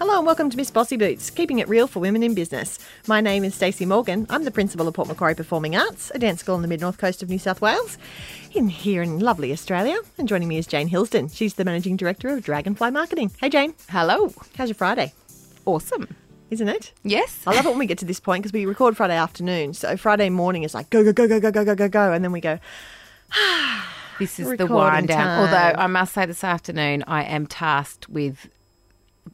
Hello and welcome to Miss Bossy Boots, keeping it real for women in business. My name is Stacey Morgan. I'm the principal of Port Macquarie Performing Arts, a dance school on the mid north coast of New South Wales, in here in lovely Australia. And joining me is Jane Hilsden. She's the managing director of Dragonfly Marketing. Hey Jane, Hello. how's your Friday? Awesome. Isn't it? Yes. I love it when we get to this point because we record Friday afternoon. So Friday morning is like go go go go go go go go go, and then we go. This is the wind down. time. Although I must say this afternoon I am tasked with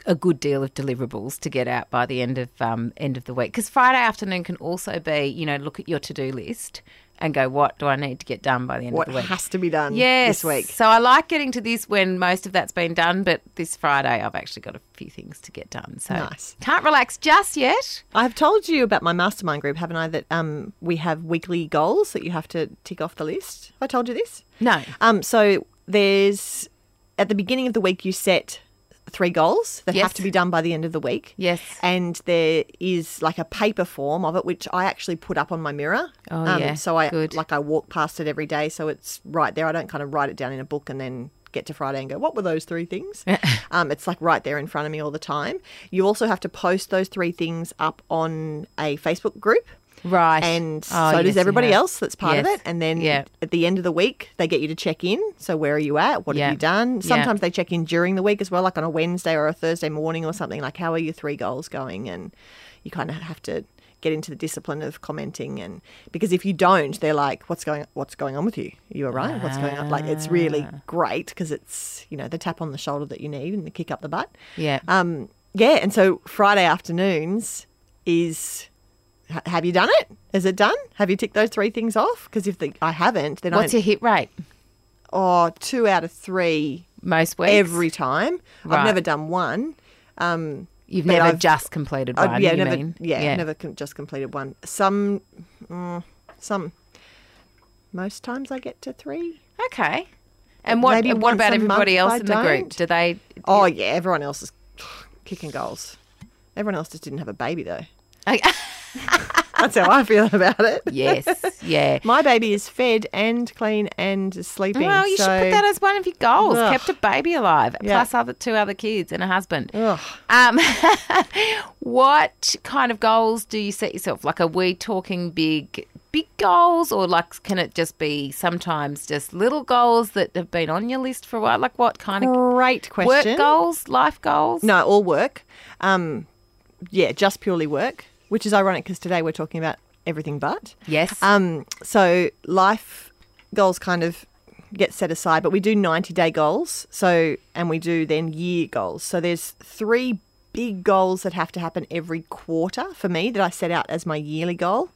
a good deal of deliverables to get out by the end of um, end of the week. Because Friday afternoon can also be, you know, look at your to do list and go, what do I need to get done by the end What of the week? What has to be done Yes. this week? So I like getting to this when most of that's been done, but this Friday I've actually got a few things to get done. So Nice. can't relax just yet. I've told you about my mastermind group, haven't I? That um, we have weekly goals that you have to tick off the list. Have I told you this? No. Um, so there's at the beginning of the week you set three goals that have to be done by the end of the week. Yes. And there is like a paper form of it, which I actually put up on my mirror. Um, Oh, yeah. So I Good. like I walk past it every day, so it's right there. I don't kind of write it down in a book and then get to Friday and go, what were those three things? um, it's like right there in front of me all the time. You also have to post those three things up on a Facebook group. Right. And Oh, so yes, does everybody else that's part of it. And then Yeah. at the end of the week, they get you to check in. So where are you at? What Yeah. have you done? Yeah. Sometimes they check in during the week as well, like on a Wednesday or a Thursday morning or something. Like, how are your three goals going? And you kind of have to get into the discipline of commenting and because if you don't they're like what's going what's going on with you are you all right what's going on like it's really Ah. great because it's you know the tap on the shoulder that you need and the kick up the butt Yeah. um, yeah, and so Friday afternoons is. Ha- Have you done it? Is it done? Have you ticked those three things off? Because if the, I haven't, then What's I your hit rate? oh two out of three Most weeks? every time. Right. I've never done one. Um, You've but never I've- just completed I- one, yeah, you never. mean? Yeah, never com- just completed one. Some, mm, some. Most times I get to three. Okay. And what Maybe what once about a everybody month else I in the group? don't. Do they Oh yeah, everyone else is kicking goals. Everyone else just didn't have a baby though. That's how I feel about it. Yes. Yeah. My baby is fed and clean and sleeping. Well, you so... should put that as one of your goals. Ugh. Kept a baby alive, Yeah. plus other two other kids and a husband. Ugh. Um, what kind of goals do you set yourself? Like, are we talking big, big goals, or like, can it just be sometimes just little goals that have been on your list for a while? Like, what kind of Great work goals, life goals? No, all work. Um, yeah, just purely work, which is ironic because today we're talking about everything but. Yes. Um, so life goals kind of get set aside, but we do 90 day goals. So, and we do then year goals. So there's three big goals that have to happen every quarter for me that I set out as my yearly goal.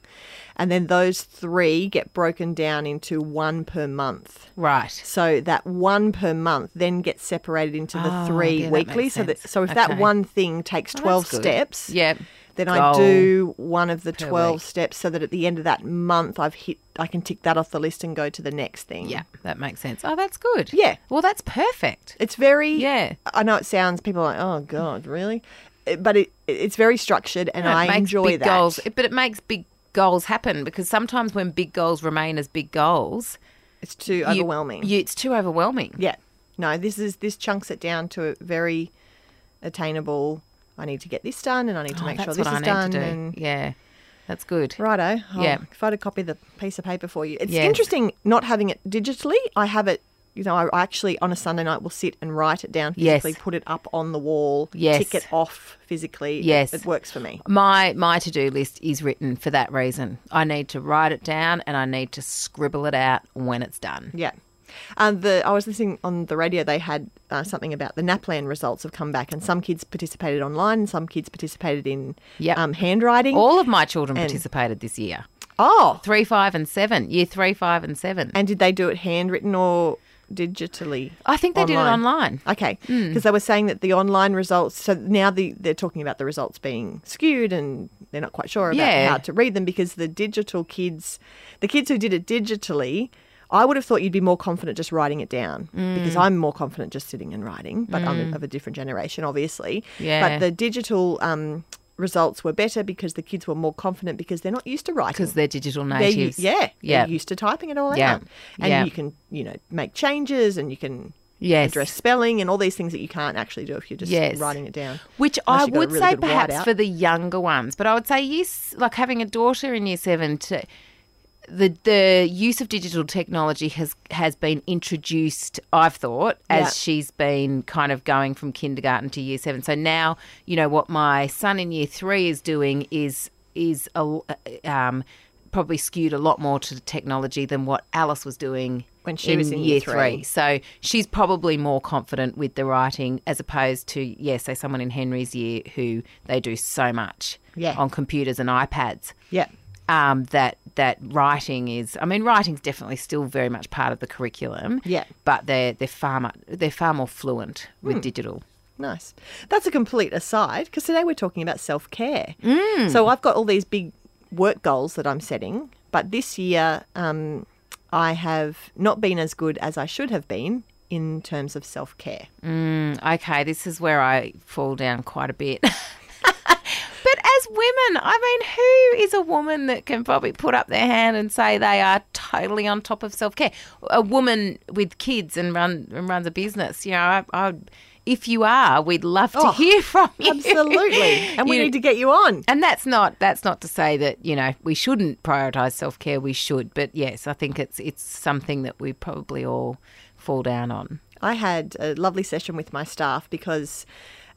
And then those three get broken down into one per month. right. So that one per month then gets separated into the Oh, three yeah, weekly. makes So that so if Okay. that one thing takes Oh, twelve steps, Yeah. Then I Goal do one of the per twelve week. steps so that at the end of that month I've hit I can tick that off the list and go to the next thing. Yeah, that makes sense. Oh, that's good. Yeah. Well, that's perfect. It's very Yeah. I know it sounds people are like, Oh God, really? Eh, it- But it it's very structured and it I makes enjoy big that. goals, but it makes big goals happen because sometimes when big goals remain as big goals, It's too you- overwhelming. you- it's too overwhelming. Yeah. No, this is this chunks it down to a very attainable I need to get this done and I need to Oh, make sure this what is I need done and Yeah, that's good. Righto. I'll Yeah. photocopy the piece of paper for you. It's Yes. interesting not having it digitally. I have it, you know, I actually on a Sunday night will sit and write it down Yes. physically, put it up on the wall, Yes. tick it off physically. It- Yes. It, works for me. My my to do list is written for that reason. I need to write it down and I need to scribble it out when it's done. Yeah. And the I was listening on the radio. They had uh, something about the NAPLAN results have come back, and some kids participated online, and some kids participated in Yep. um, handwriting. All of my children And- participated this year. oh, Three, five, and seven. Year three, five, and seven. and did they do it handwritten or digitally? I think they did it online. Okay, Hmm. because they were saying that the online results. So now the, they're talking about the results being skewed, and they're not quite sure about Yeah. how to read them because the digital kids, the kids who did it digitally. I would have thought you'd be more confident just writing it down because Hmm. I'm more confident just sitting and writing, but I'm of a different generation, obviously. Yeah. But the digital um, results were better because the kids were more confident because they're not used to writing. Because they're digital They're natives. yeah, Yeah. they're used to typing it all Yeah. out, and Yeah. you can, you know, make changes, and you can, Yes. address spelling and all these things that you can't actually do if you're just Yes. writing it down. Which Unless I you've got a would really say perhaps for the younger ones, but I would say yes, like having a daughter in year seven, to, the the use of digital technology has has been introduced. I've thought as Yeah. she's been kind of going from kindergarten to year seven. So now you know what my son in year three is doing is is a, um, probably skewed a lot more to technology than what Alice was doing When she was in year three. so she's probably more confident with the writing as opposed to, yeah, say someone in Henry's year who they do so much Yeah. on computers and iPads. Yeah. Um, that that writing is, I mean, writing's definitely still very much part of the curriculum. Yeah. but they're they're far much, they're far more fluent with Hmm. digital. Nice. That's a complete aside because today we're talking about self care. Mm. So I've got all these big work goals that I'm setting, but this year um, I have not been as good as I should have been in terms of self care. Mm, okay, this is where I fall down quite a bit. women, I mean, who is a woman that can probably put up their hand and say they are totally on top of self care? A woman with kids and run and runs a business. You know, I, I, if you are, we'd love to Oh, hear from you. Absolutely. And we You- need to get you on. And that's not that's not to say that you know we shouldn't prioritize self care. We should, but yes, I think it's it's something that we probably all fall down on. I had a lovely session with my staff because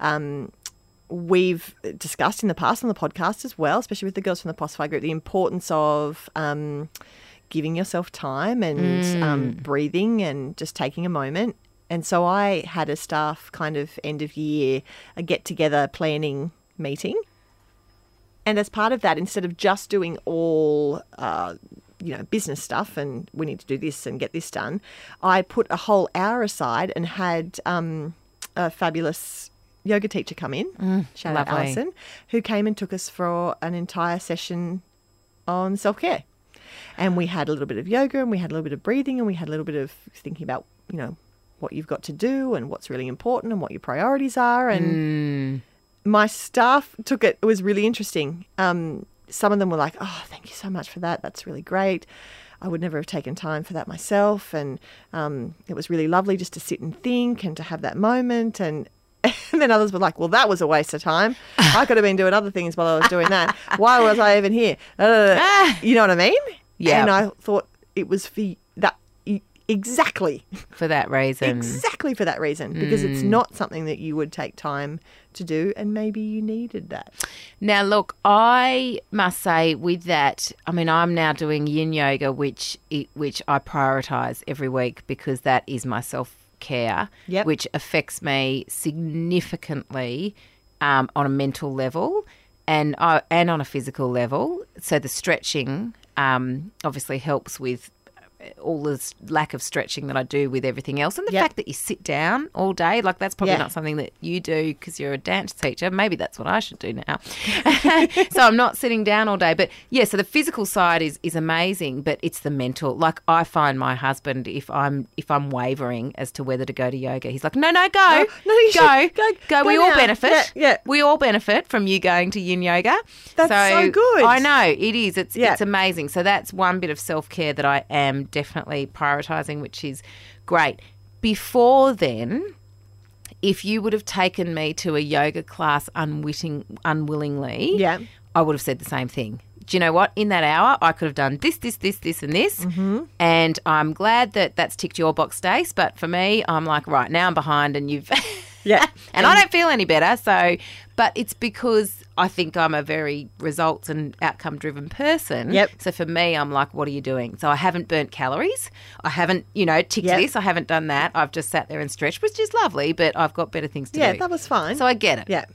um, we've discussed in the past on the podcast as well, especially with the girls from the Posify group, the importance of um, giving yourself time and um, breathing and just taking a moment. And so I had a staff kind of end of year a get together planning meeting. And as part of that, instead of just doing all, uh, you know, business stuff and we need to do this and get this done, I put a whole hour aside and had um, a fabulous yoga teacher come in, shout out. Alison, who came and took us for an entire session on self care. And we had a little bit of yoga and we had a little bit of breathing and we had a little bit of thinking about, you know, what you've got to do and what's really important and what your priorities are. And my staff took it. It was really interesting. Um, some of them were like, "Oh, thank you so much for that. That's really great. I would never have taken time for that myself." And um, it was really lovely just to sit and think and to have that moment. And and then others were like, "Well, that was a waste of time. I could have been doing other things while I was doing that. Why was I even here?" Uh, you know what I mean? Yeah. And I thought it was for that exactly For that reason, exactly for that reason because it's not something that you would take time to do and maybe you needed that Now, look, I must say with that, I mean, I'm now doing yin yoga, which it, which I prioritize every week because that is my self care, Yep. which affects me significantly um, on a mental level and uh, and on a physical level. So the stretching um, obviously helps with all this lack of stretching that I do with everything else, and the Yep. fact that you sit down all day, like that's probably Yeah. not something that you do because you're a dance teacher. Maybe that's what I should do now. so I'm not sitting down all day, but yeah. So the physical side is is amazing, but it's the mental. Like I find my husband, if I'm if I'm wavering as to whether to go to yoga, he's like, no, no, go, No, no, go. Go- go. go We all benefit. Yeah, yeah. We all benefit from you going to yin yoga. That's so good. I know it is. It's Yeah. it's amazing. So that's one bit of self care that I am definitely prioritizing, which is great. Before then, if you would have taken me to a yoga class unwitting, unwillingly, Yeah. I would have said the same thing. Do you know what? In that hour, I could have done this, this, this, this, and this. Mm-hmm. And I'm glad that that's ticked your box, Stace. But for me, I'm like, right now I'm behind, and you've. Yeah. and I don't feel any better. So, but it's because I think I'm a very results and outcome driven person. Yep. So for me, I'm like, what are you doing? So I haven't burnt calories. I haven't, you know, ticked Yep. this. I haven't done that. I've just sat there and stretched, which is lovely, but I've got better things to yeah do. Yeah, that was fine so I get it. yeah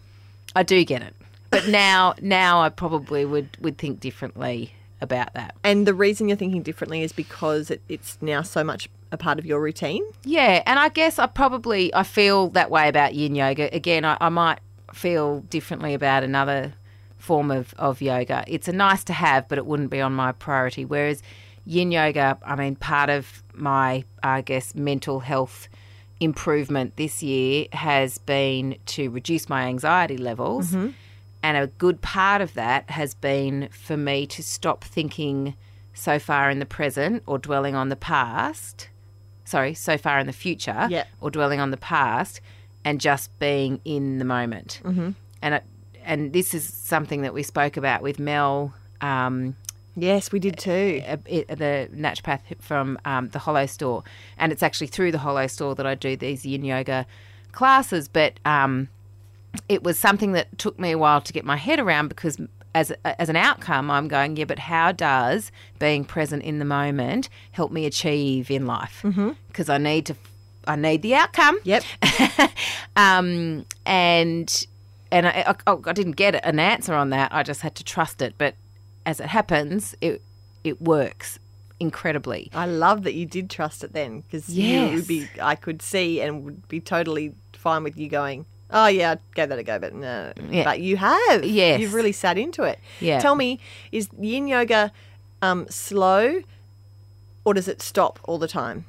I do get it. But now, now I probably would would think differently about that. and the reason you're thinking differently is because it, it's now so much a part of your routine Yeah, and I guess I probably I feel that way about yin yoga. Again, I, I might feel differently about another form of, of yoga. It's a nice to have, but it wouldn't be on my priority. Whereas yin yoga, I mean, part of my I guess mental health improvement this year has been to reduce my anxiety levels. Mm-hmm. And a good part of that has been for me to stop thinking so far in the present or dwelling on the past sorry, so far in the future, or dwelling on the past, and just being in the moment. Mm-hmm. And it, and this is something that we spoke about with Mel. Um, Yes, we did too. a- it- the naturopath from um, the Hollow Store, and it's actually through the Hollow Store that I do these Yin Yoga classes. But um, it was something that took me a while to get my head around because as as an outcome, I'm going, yeah, but how does being present in the moment help me achieve in life? Because I need to, I need the outcome. Yep. Um, and and I, I, I didn't get an answer on that. I just had to trust it. But as it happens, it it works incredibly. I love that you did trust it then because you would be, I could see and would be totally fine with you going, oh, yeah, I gave that a go, but no. Yeah. But you have. Yes. You've really sat into it. Yeah. Tell me, is yin yoga um, slow or does it stop all the time?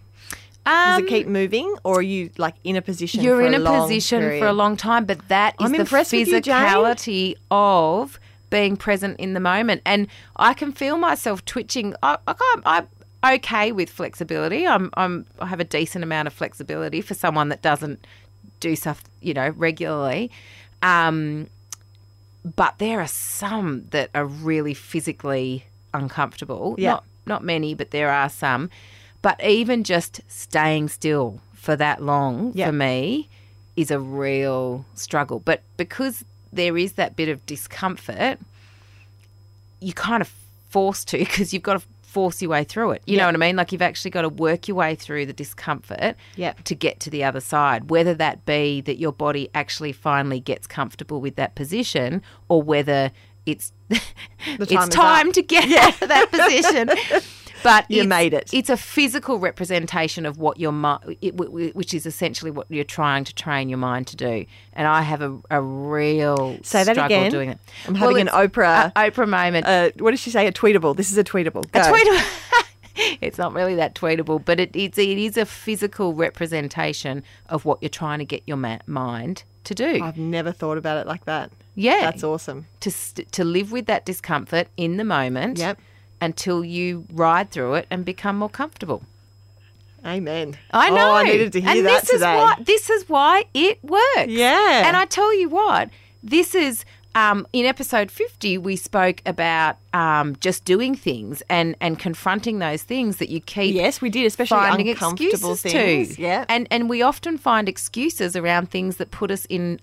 Does Um, it keep moving or are you like in a position You're in a, a position period? for a long time, but that is I'm the with you, physicality of being present in the moment. And I can feel myself twitching. I, I I'm okay with flexibility. I'm, I'm, I have a decent amount of flexibility for someone that doesn't do stuff, you know, regularly. Um, but there are some that are really physically uncomfortable. Yeah. Not not many, but there are some. But even just staying still for that long Yeah. for me is a real struggle. But because there is that bit of discomfort, you kind of forced to because you've got to force your way through it. You Yeah. know what I mean? Like you've actually got to work your way through the discomfort Yep. to get to the other side, whether that be that your body actually finally gets comfortable with that position or whether it's time it's time up. to get out of that position. But You made it. It's a physical representation of what your mind, which is essentially what you're trying to train your mind to do. And I have a, a real Say that struggle again. doing it. I'm having an Oprah- a Oprah moment. Uh, what did she say? A tweetable. This is a tweetable. A tweetable. it's not really that tweetable, but it, it's it is a physical representation of what you're trying to get your ma- mind to do. I've never thought about it like that. yeah, That's awesome. to st- to live with that discomfort in the moment. Yep. Until you ride through it and become more comfortable. Amen. I know. Oh, I needed to hear and that this today. Is why, this is why it works. Yeah. And I tell you what, this is. Um, in episode 50, we spoke about um, just doing things and, and confronting those things that you keep Yes, we did, especially finding uncomfortable excuses things. to. Yeah. And, and we often find excuses around things that put us in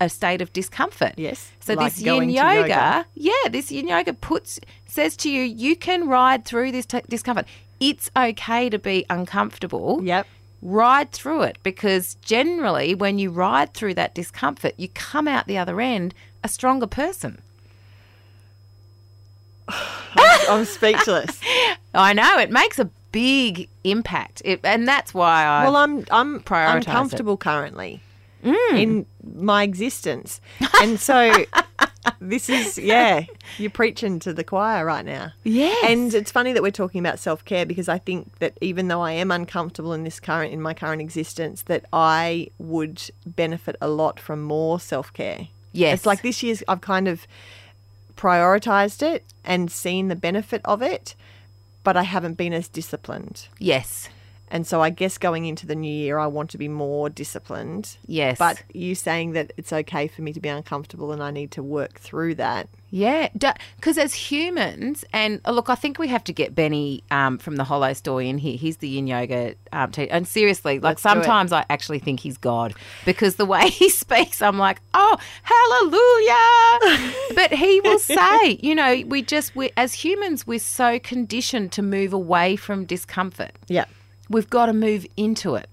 a state of discomfort. Yes, So like this yin yoga, yoga. yeah, this yin yoga puts says to you, you can ride through this t- discomfort. It's okay to be uncomfortable. Yep. Ride through it because generally, when you ride through that discomfort, you come out the other end a stronger person. I'm speechless. I know it makes a big impact, it, and that's why I. well, I'm I'm Prioritise it. uncomfortable currently Mm. in my existence, and so this is yeah, you're preaching to the choir right now. yeah and it's funny that we're talking about self care because I think that even though I am uncomfortable in this current in my current existence, that I would benefit a lot from more self care. Yes. it's like this year's I've kind of prioritized it and seen the benefit of it, but I haven't been as disciplined. yes, And so I guess going into the new year, I want to be more disciplined. yes, But you saying that it's okay for me to be uncomfortable and I need to work through that. Yeah, because as humans, and uh, look, I think we have to get Benny um, from the Hollow Story in here. He's the Yin Yoga um, teacher, and seriously, like Let's sometimes I actually think he's God because the way he speaks, I'm like, oh, hallelujah! but he will say, you know, we just we as humans, we're so conditioned to move away from discomfort. Yeah. We've got to move into it.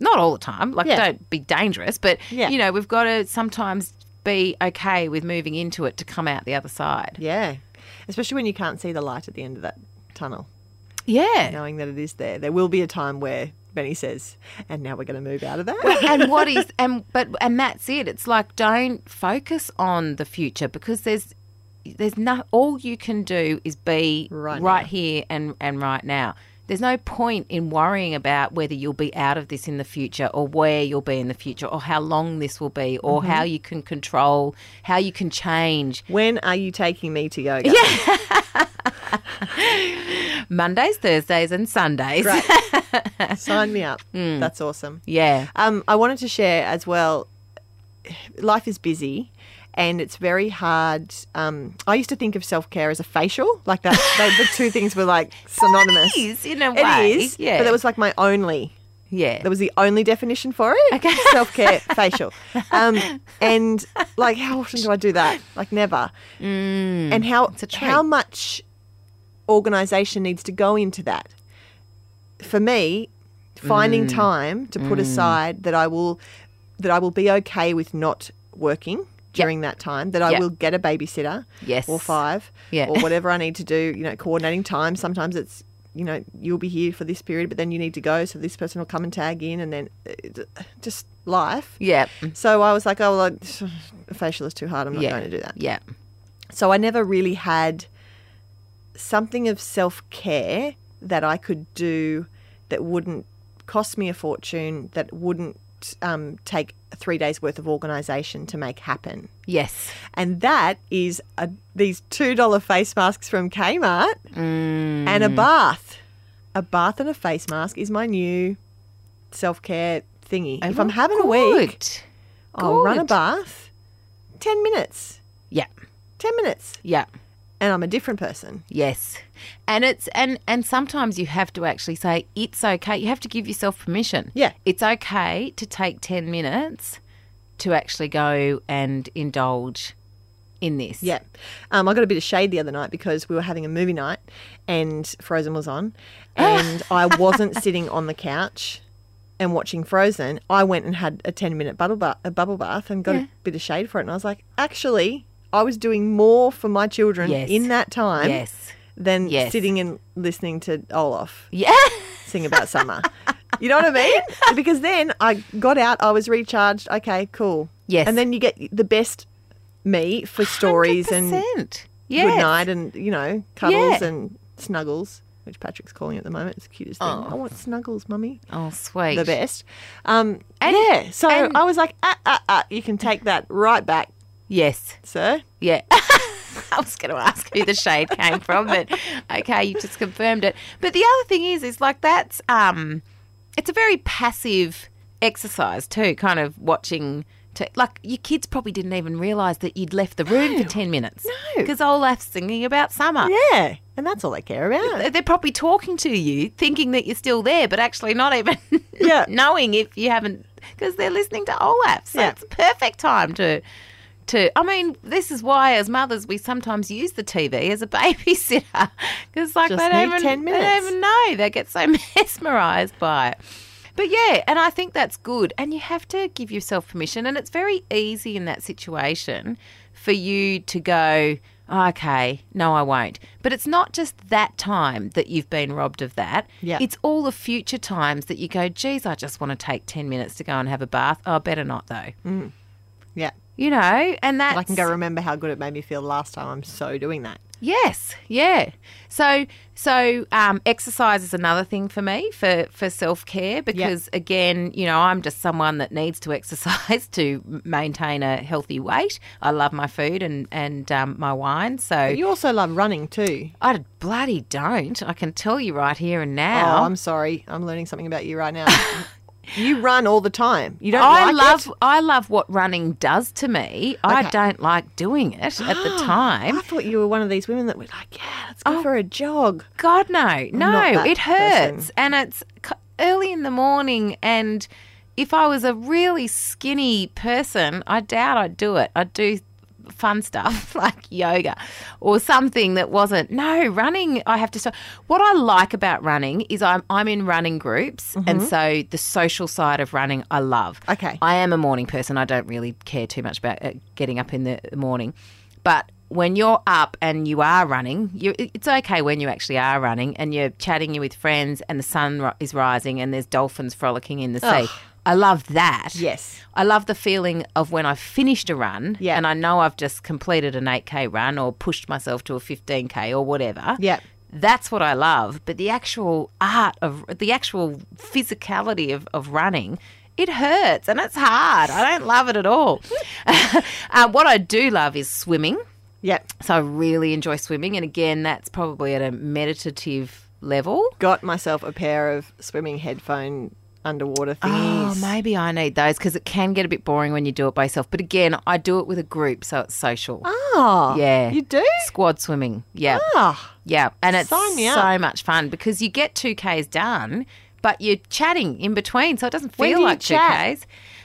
Not all the time, like Yeah. don't be dangerous, but Yeah. you know, we've got to sometimes be okay with moving into it to come out the other side. Yeah. Especially when you can't see the light at the end of that tunnel, Yeah. knowing that it is there. There will be a time where Benny says, and now we're going to move out of that. and what is and but and that's it. It's like don't focus on the future because there's there's no all you can do is be Right right, here and and right now. There's no point in worrying about whether you'll be out of this in the future or where you'll be in the future or how long this will be or Mm-hmm. how you can control, how you can change. when are you taking me to yoga? Yeah. Mondays, Thursdays, and Sundays. Great. Sign me up. That's awesome. Yeah. Um, I wanted to share as well. Life is busy, and it's very hard. Um, I used to think of self care as a facial, like that. they, the two things were like synonymous. It is, in a It way. is, Yeah. but that was like my only. yeah. That was the only definition for it. Okay. Self care facial. Um, and like, how often do I do that? Like, never. and how Mm. a treat. how much organisation needs to go into that? For me, finding Mm. time to put aside that I will that I will be okay with not working during that time. That I Yep. will get a babysitter, Yes. or five, Yeah. or whatever I need to do. You know, coordinating time. Sometimes it's you know you'll be here for this period, but then you need to go, so this person will come and tag in, and then uh, just life. yeah. So I was like, oh, well, a facial is too hard. I'm not yeah. going to do that. Yeah. So I never really had something of self care that I could do that wouldn't cost me a fortune, that wouldn't um, take three days worth of organisation to make happen. Yes. And that is a, these $2 face masks from Kmart mm. and a bath. A bath and a face mask is my new self care thingy. Oh, if I'm having a week, Good. I'll run a bath, 10 minutes. Yeah. 10 minutes. Yeah. And I'm a different person. Yes. And it's and and sometimes you have to actually say it's okay. You have to give yourself permission. Yeah. It's okay to take 10 minutes to actually go and indulge in this. Yeah. Um, I got a bit of shade the other night because we were having a movie night and Frozen was on. And I wasn't sitting on the couch and watching Frozen. I went and had a 10 minute bubble, ba- a bubble bath and got Yeah. a bit of shade for it. And I was like, actually, I was doing more for my children Yes. in that time Yes. than Yes. sitting and listening to Olaf Yeah. sing about summer. you know what I mean? Because then I got out, I was recharged. Okay, cool. Yes. And then you get the best me for stories and 100%. Yes. good night and you know cuddles Yeah. and snuggles which patrick's calling at the moment it's the cutest thing Oh. i want snuggles mummy Oh, sweet. the best um And- yeah so and- i was like ah, ah, ah, you can take that right back Yes. sir Yeah. I was going to ask who the shade came from, but okay, you just confirmed it. But the other thing is, is like that's um, it's a very passive exercise too. Kind of watching. To, like your kids probably didn't even realise that you'd left the room No. for ten minutes. No. because Olaf's singing about summer. yeah and that's all they care about They're probably talking to you, thinking that you're still there, but actually not even Yeah. knowing if you haven't, because they're listening to Olaf. So Yeah. it's a perfect time to, to. I mean, this is why as mothers we sometimes use the TV as a babysitter because like Just they don't even 10 they don't even know they get so mesmerised by it. But yeah, and I think that's good. And you have to give yourself permission. And it's very easy in that situation for you to go, okay, no, I won't. But it's not just that time that you've been robbed of that. Yeah. It's all the future times that you go, geez, I just want to take 10 minutes to go and have a bath. Oh, better not, though. Mm. yeah You know, and that i can go remember how good it made me feel last time i'm so doing that Yes, yeah. So so um, exercise is another thing for me for for self care because again, you know, I'm just someone that needs to exercise to maintain a healthy weight. I love my food and and um, my wine, so you also love running too I bloody don't. I can tell you right here and oh now. i'm sorry i'm learning something about you right now you run all the time you don't I like love it? I love what running does to me. I don't like doing it at the time. I thought you were one of these women that were like, yeah, let's go Oh. for a jog. God, no, no, it hurts, person. and it's early in the morning. And if I was a really skinny person, I doubt I'd do it. I'd do fun stuff like yoga or something that wasn't. No, running. I have to. stop. What I like about running is I'm I'm in running groups, and so the social side of running I love. Okay. I am a morning person. I don't really care too much about uh, getting up in the morning. But when you're up and you are running, you, it's okay when you actually are running and you're chatting with friends and the sun is rising and there's dolphins frolicking in the sea. I love that. Yes. I love the feeling of when I've finished a run Yeah. and I know I've just completed an 8K run or pushed myself to a 15K or whatever. Yeah. That's what I love. But the actual art of the actual physicality of, of running, it hurts and it's hard. I don't love it at all. uh, what I do love is swimming. Yep. So I really enjoy swimming. And again, that's probably at a meditative level. Got myself a pair of swimming headphone underwater thingies. Oh, maybe I need those because it can get a bit boring when you do it by yourself. But again, I do it with a group, so it's social. Ah, Yeah. You do? Squad swimming. Yeah. Ah, Yeah. And it's so much fun because you get 2Ks done, but you're chatting in between. So it doesn't feel do like 2Ks.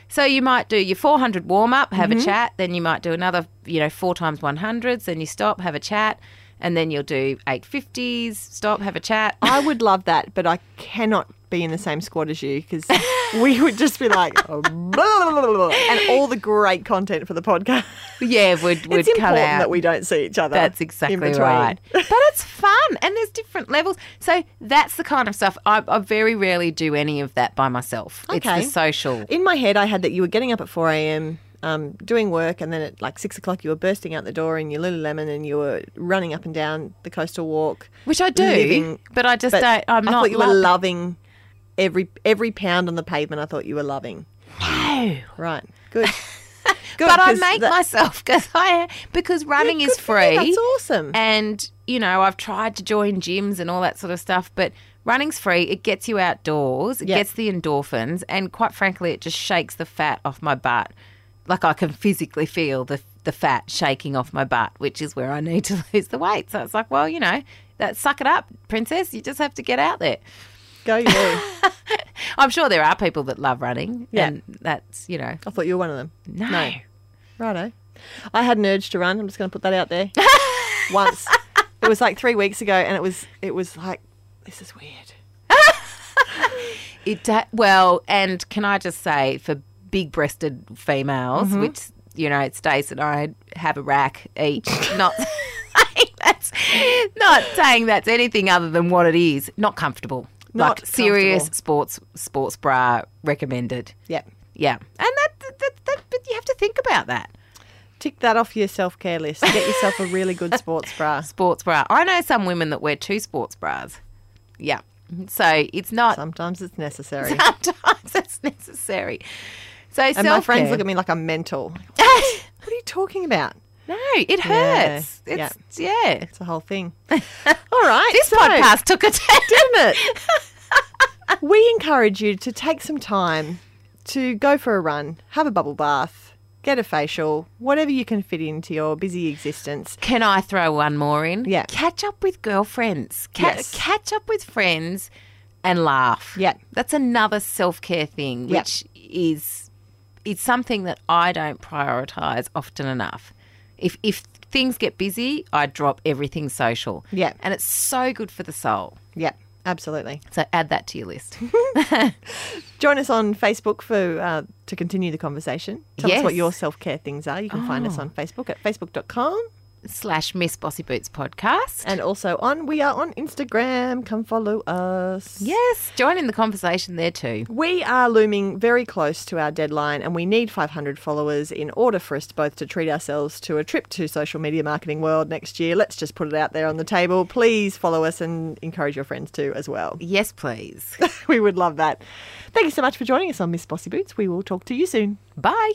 So you might do your 400 warm up, have Mm-hmm. a chat, then you might do another, you know, four times 100s, then you stop, have a chat, and then you'll do 850s, stop, have a chat. I would love that, but I cannot be in the same squad as you because we would just be like, blah, blah, blah, and all the great content for the podcast. yeah, would would it's come out. that we don't see each other. That's exactly right. But it's fun and there's different levels. So that's the kind of stuff I, I very rarely do any of that by myself. Okay. It's the social. In my head, I had that you were getting up at 4 a.m., um, doing work, and then at like six o'clock, you were bursting out the door in your little Lululemon and you were running up and down the coastal walk. Which I do, living- but I just But don't. I'm I not. thought you were loving every every pound on the pavement. I thought you were loving. No. Right. Good. Good. But I make that- myself because I because running Yeah, is good for you, free. That's awesome. And, you know, I've tried to join gyms and all that sort of stuff, but running's free. It gets you outdoors, it Yeah. gets the endorphins, and quite frankly, it just shakes the fat off my butt. Like I can physically feel the, the fat shaking off my butt, which is where I need to lose the weight. So it's like, well, you know, that suck it up, princess. You just have to get out there. Go you. I'm sure there are people that love running, Yeah. and that's, you know, I thought you were one of them. no. No. Righto. I had an urge to run. I'm just going to put that out there. Once. It was like three weeks ago, and it was it was like, this is weird. It da- well, and can I just say for big-breasted females, Mm-hmm. which you know, it's Stace and I have a rack each. Not saying that's not saying that's anything other than what it is. Not comfortable. Not like serious sports sports bra recommended. Yeah. Yeah, and that, that, that, you have to think about that Tick that off your self care list. Get yourself a really good sports bra. sports bra. I know some women that wear two sports bras. Yeah, so it's not. Sometimes it's necessary. Sometimes it's necessary. So And my friends look at me like I'm mental. What are you talking about? No, it hurts. Yeah, It's yeah. It's a whole thing. All right. This so- podcast took a turn. didn't it? we encourage you to take some time to go for a run, have a bubble bath, get a facial, whatever you can fit into your busy existence. Can I throw one more in? Yeah. Catch up with girlfriends. Ca- Yes. Catch up with friends and laugh. Yeah. That's another self care thing, Yeah. which is it's something that I don't prioritize often enough. If if things get busy, I drop everything social. Yeah. And it's so good for the soul. Yeah, absolutely. So add that to your list. Join us on Facebook for uh, to continue the conversation. Tell us what your self care things are. You can find us on Facebook at facebook.com slash Miss Bossy Boots podcast. And also on, we are on Instagram. Come follow us. Yes, join in the conversation there too. We are looming very close to our deadline and we need 500 followers in order for us both to treat ourselves to a trip to social media marketing world next year. Let's just put it out there on the table. Please follow us and encourage your friends to as well. Yes, please. we would love that. Thank you so much for joining us on Miss Bossy Boots. We will talk to you soon. Bye.